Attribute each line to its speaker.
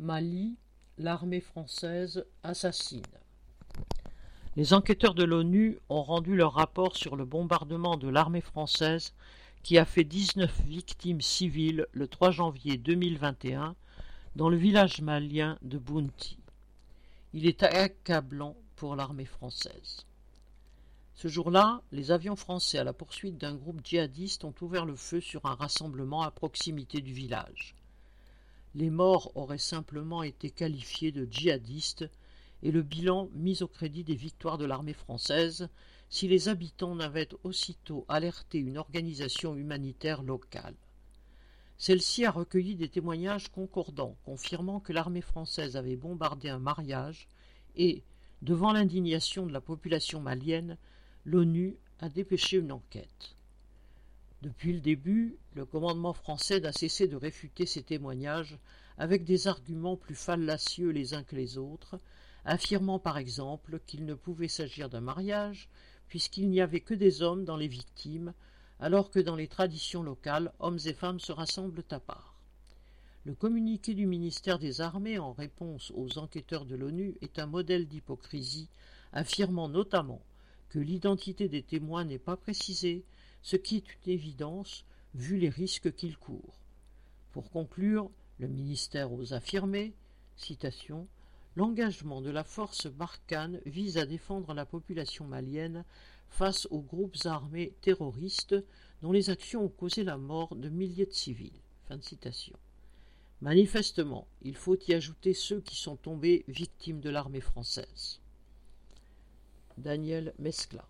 Speaker 1: Mali, l'armée française assassine. Les enquêteurs de l'ONU ont rendu leur rapport sur le bombardement de l'armée française qui a fait 19 victimes civiles le 3 janvier 2021 dans le village malien de Bounti. Il est accablant pour l'armée française. Ce jour-là, les avions français à la poursuite d'un groupe djihadiste ont ouvert le feu sur un rassemblement à proximité du village. Les morts auraient simplement été qualifiés de djihadistes et le bilan mis au crédit des victoires de l'armée française si les habitants n'avaient aussitôt alerté une organisation humanitaire locale. Celle-ci a recueilli des témoignages concordants confirmant que l'armée française avait bombardé un mariage et, devant l'indignation de la population malienne, l'ONU a dépêché une enquête. Depuis le début, le commandement français n'a cessé de réfuter ces témoignages avec des arguments plus fallacieux les uns que les autres, affirmant par exemple qu'il ne pouvait s'agir d'un mariage, puisqu'il n'y avait que des hommes dans les victimes, alors que dans les traditions locales, hommes et femmes se rassemblent à part. Le communiqué du ministère des Armées en réponse aux enquêteurs de l'ONU est un modèle d'hypocrisie, affirmant notamment que l'identité des témoins n'est pas précisée, ce qui est une évidence vu les risques qu'ils courent. Pour conclure, le ministère ose affirmer L'engagement de la force Barkhane vise à défendre la population malienne face aux groupes armés terroristes dont les actions ont causé la mort de milliers de civils. Manifestement, il faut y ajouter ceux qui sont tombés victimes de l'armée française. Daniel Mescla